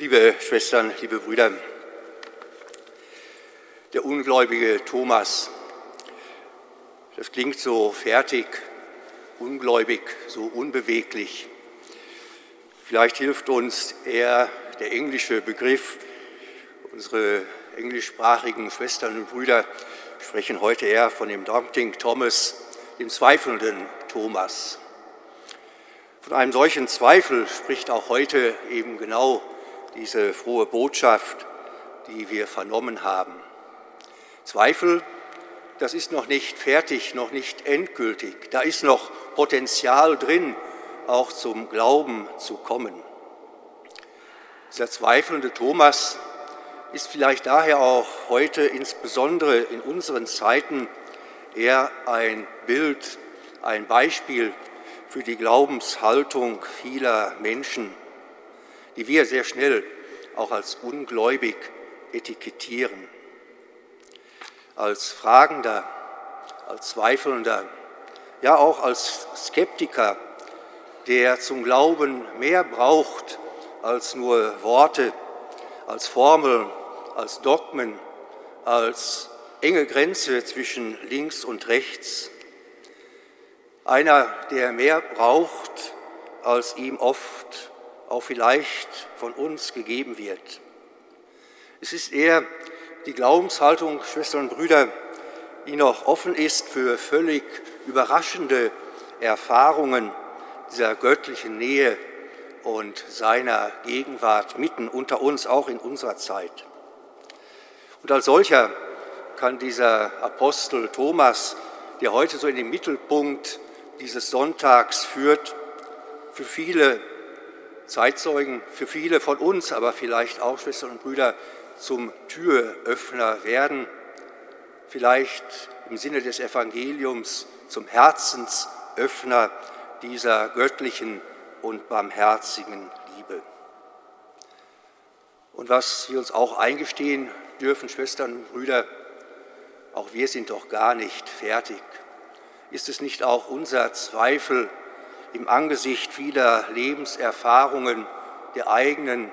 Liebe Schwestern, liebe Brüder, der ungläubige Thomas, das klingt so fertig, ungläubig, so unbeweglich. Vielleicht hilft uns eher der englische Begriff. Unsere englischsprachigen Schwestern und Brüder sprechen heute eher von dem Doubting Thomas, dem zweifelnden Thomas. Von einem solchen Zweifel spricht auch heute eben genau diese frohe Botschaft, die wir vernommen haben. Zweifel, das ist noch nicht fertig, noch nicht endgültig. Da ist noch Potenzial drin, auch zum Glauben zu kommen. Dieser zweifelnde Thomas ist vielleicht daher auch heute insbesondere in unseren Zeiten eher ein Bild, ein Beispiel für die Glaubenshaltung vieler Menschen die wir sehr schnell auch als ungläubig etikettieren. Als Fragender, als Zweifelnder, ja auch als Skeptiker, der zum Glauben mehr braucht als nur Worte, als Formeln, als Dogmen, als enge Grenze zwischen links und rechts. Einer, der mehr braucht, als ihm oft auch vielleicht von uns gegeben wird. Es ist eher die Glaubenshaltung, Schwestern und Brüder, die noch offen ist für völlig überraschende Erfahrungen dieser göttlichen Nähe und seiner Gegenwart mitten unter uns, auch in unserer Zeit. Und als solcher kann dieser Apostel Thomas, der heute so in den Mittelpunkt dieses Sonntags führt, für viele Zeitzeugen für viele von uns, aber vielleicht auch Schwestern und Brüder, zum Türöffner werden, vielleicht im Sinne des Evangeliums zum Herzensöffner dieser göttlichen und barmherzigen Liebe. Und was wir uns auch eingestehen dürfen, Schwestern und Brüder, auch wir sind doch gar nicht fertig. Ist es nicht auch unser Zweifel, im Angesicht vieler Lebenserfahrungen der eigenen,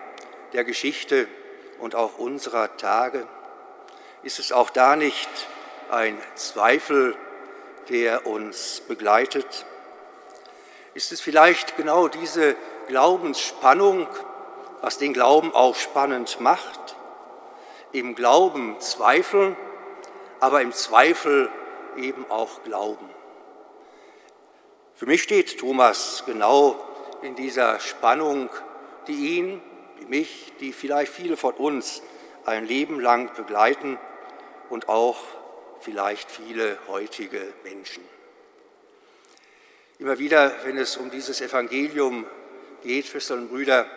der Geschichte und auch unserer Tage? Ist es auch da nicht ein Zweifel, der uns begleitet? Ist es vielleicht genau diese Glaubensspannung, was den Glauben auch spannend macht? Im Glauben zweifeln, aber im Zweifel eben auch glauben. Für mich steht Thomas genau in dieser Spannung, die ihn, die mich, die vielleicht viele von uns ein Leben lang begleiten und auch vielleicht viele heutige Menschen. Immer wieder, wenn es um dieses Evangelium geht, Schwestern und Brüder,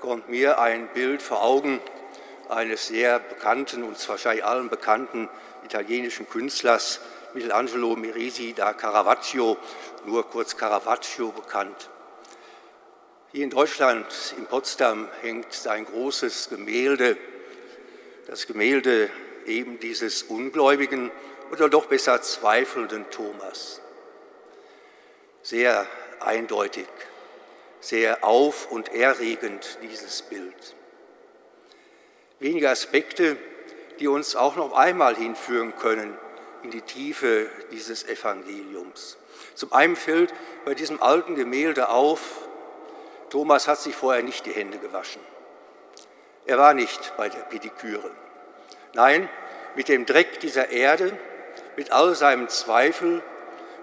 kommt mir ein Bild vor Augen eines sehr bekannten, uns wahrscheinlich allen bekannten italienischen Künstlers, Michelangelo Merisi da Caravaggio, nur kurz Caravaggio bekannt. Hier in Deutschland, in Potsdam, hängt sein großes Gemälde, das Gemälde eben dieses ungläubigen oder doch besser zweifelnden Thomas. Sehr eindeutig, sehr auf- und erregend dieses Bild. Wenige Aspekte, die uns auch noch einmal hinführen können in die Tiefe dieses Evangeliums. Zum einen fällt bei diesem alten Gemälde auf, Thomas hat sich vorher nicht die Hände gewaschen. Er war nicht bei der Pediküre. Nein, mit dem Dreck dieser Erde, mit all seinem Zweifel,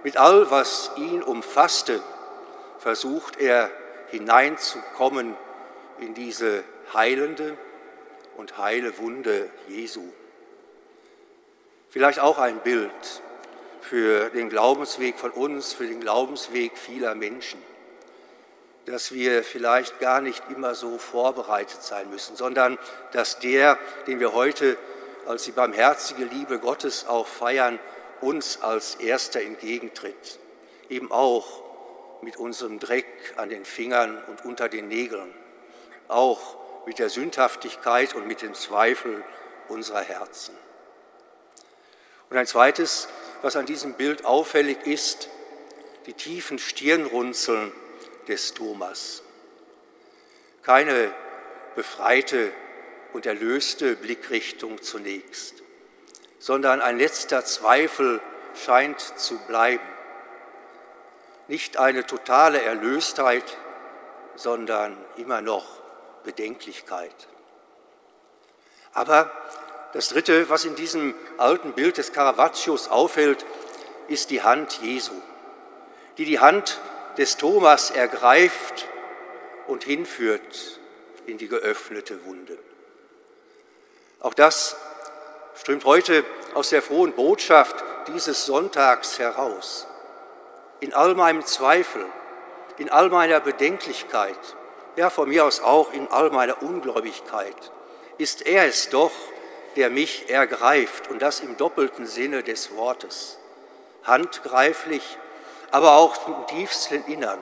mit all, was ihn umfasste, versucht er hineinzukommen in diese heilende und heile Wunde Jesu. Vielleicht auch ein Bild für den Glaubensweg von uns, für den Glaubensweg vieler Menschen, dass wir vielleicht gar nicht immer so vorbereitet sein müssen, sondern dass der, den wir heute als die barmherzige Liebe Gottes auch feiern, uns als erster entgegentritt, eben auch mit unserem Dreck an den Fingern und unter den Nägeln, auch mit der Sündhaftigkeit und mit dem Zweifel unserer Herzen. Und ein zweites, was an diesem Bild auffällig ist, die tiefen Stirnrunzeln des Thomas. Keine befreite und erlöste Blickrichtung zunächst, sondern ein letzter Zweifel scheint zu bleiben. Nicht eine totale Erlöstheit, sondern immer noch Bedenklichkeit. Aber das Dritte, was in diesem alten Bild des Caravaggios auffällt, ist die Hand Jesu, die die Hand des Thomas ergreift und hinführt in die geöffnete Wunde. Auch das strömt heute aus der frohen Botschaft dieses Sonntags heraus. In all meinem Zweifel, in all meiner Bedenklichkeit, ja von mir aus auch in all meiner Ungläubigkeit, ist er es doch, der mich ergreift und das im doppelten Sinne des Wortes. Handgreiflich, aber auch im tiefsten Innern.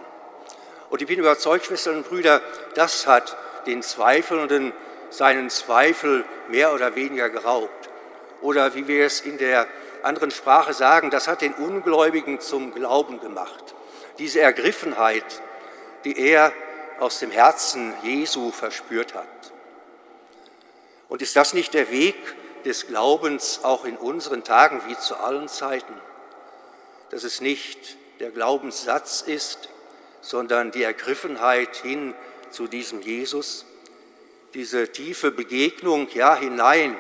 Und ich bin überzeugt, Schwestern und Brüder, das hat den Zweifelnden seinen Zweifel mehr oder weniger geraubt. Oder wie wir es in der anderen Sprache sagen, das hat den Ungläubigen zum Glauben gemacht. Diese Ergriffenheit, die er aus dem Herzen Jesu verspürt hat. Und ist das nicht der Weg des Glaubens auch in unseren Tagen wie zu allen Zeiten? Dass es nicht der Glaubenssatz ist, sondern die Ergriffenheit hin zu diesem Jesus, diese tiefe Begegnung, ja hinein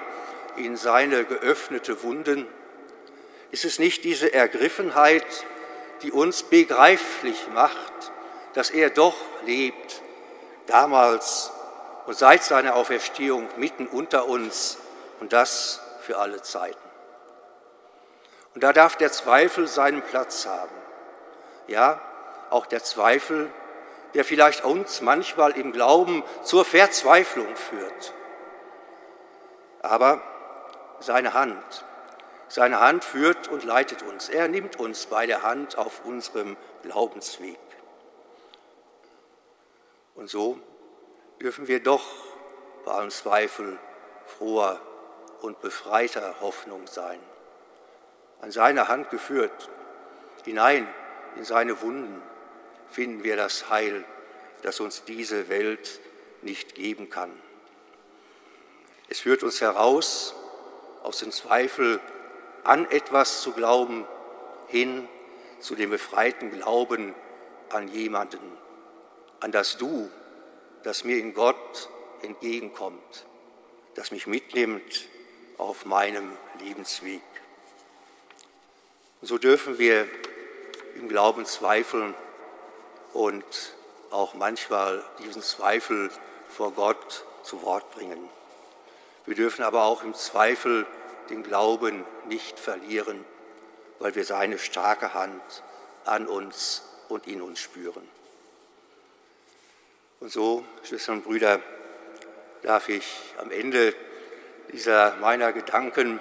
in seine geöffnete Wunden. Ist es nicht diese Ergriffenheit, die uns begreiflich macht, dass er doch lebt, damals und seit seiner Auferstehung mitten unter uns und das für alle Zeiten. Und da darf der Zweifel seinen Platz haben. Ja, auch der Zweifel, der vielleicht uns manchmal im Glauben zur Verzweiflung führt. Aber seine Hand, seine Hand führt und leitet uns. Er nimmt uns bei der Hand auf unserem Glaubensweg. Und so dürfen wir doch bei allem Zweifel froher und befreiter Hoffnung sein. An seiner Hand geführt, hinein in seine Wunden, finden wir das Heil, das uns diese Welt nicht geben kann. Es führt uns heraus aus dem Zweifel an etwas zu glauben, hin zu dem befreiten Glauben an jemanden, an das Du, das mir in Gott entgegenkommt, das mich mitnimmt auf meinem Lebensweg. So dürfen wir im Glauben zweifeln und auch manchmal diesen Zweifel vor Gott zu Wort bringen. Wir dürfen aber auch im Zweifel den Glauben nicht verlieren, weil wir seine starke Hand an uns und in uns spüren. Und so, Schwestern und Brüder, darf ich am Ende dieser meiner Gedanken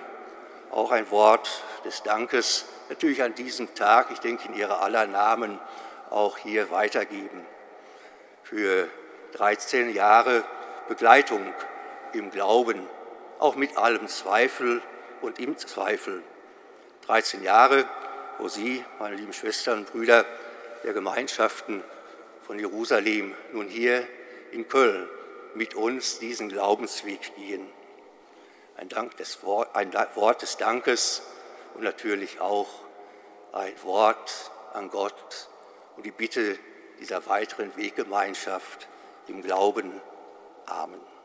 auch ein Wort des Dankes natürlich an diesem Tag, ich denke in Ihrer aller Namen, auch hier weitergeben. Für 13 Jahre Begleitung im Glauben, auch mit allem Zweifel und im Zweifel. 13 Jahre, wo Sie, meine lieben Schwestern und Brüder der Gemeinschaften, von Jerusalem nun hier in Köln mit uns diesen Glaubensweg gehen. Ein, Dank des, ein Wort des Dankes und natürlich auch ein Wort an Gott und die Bitte dieser weiteren Weggemeinschaft im Glauben. Amen.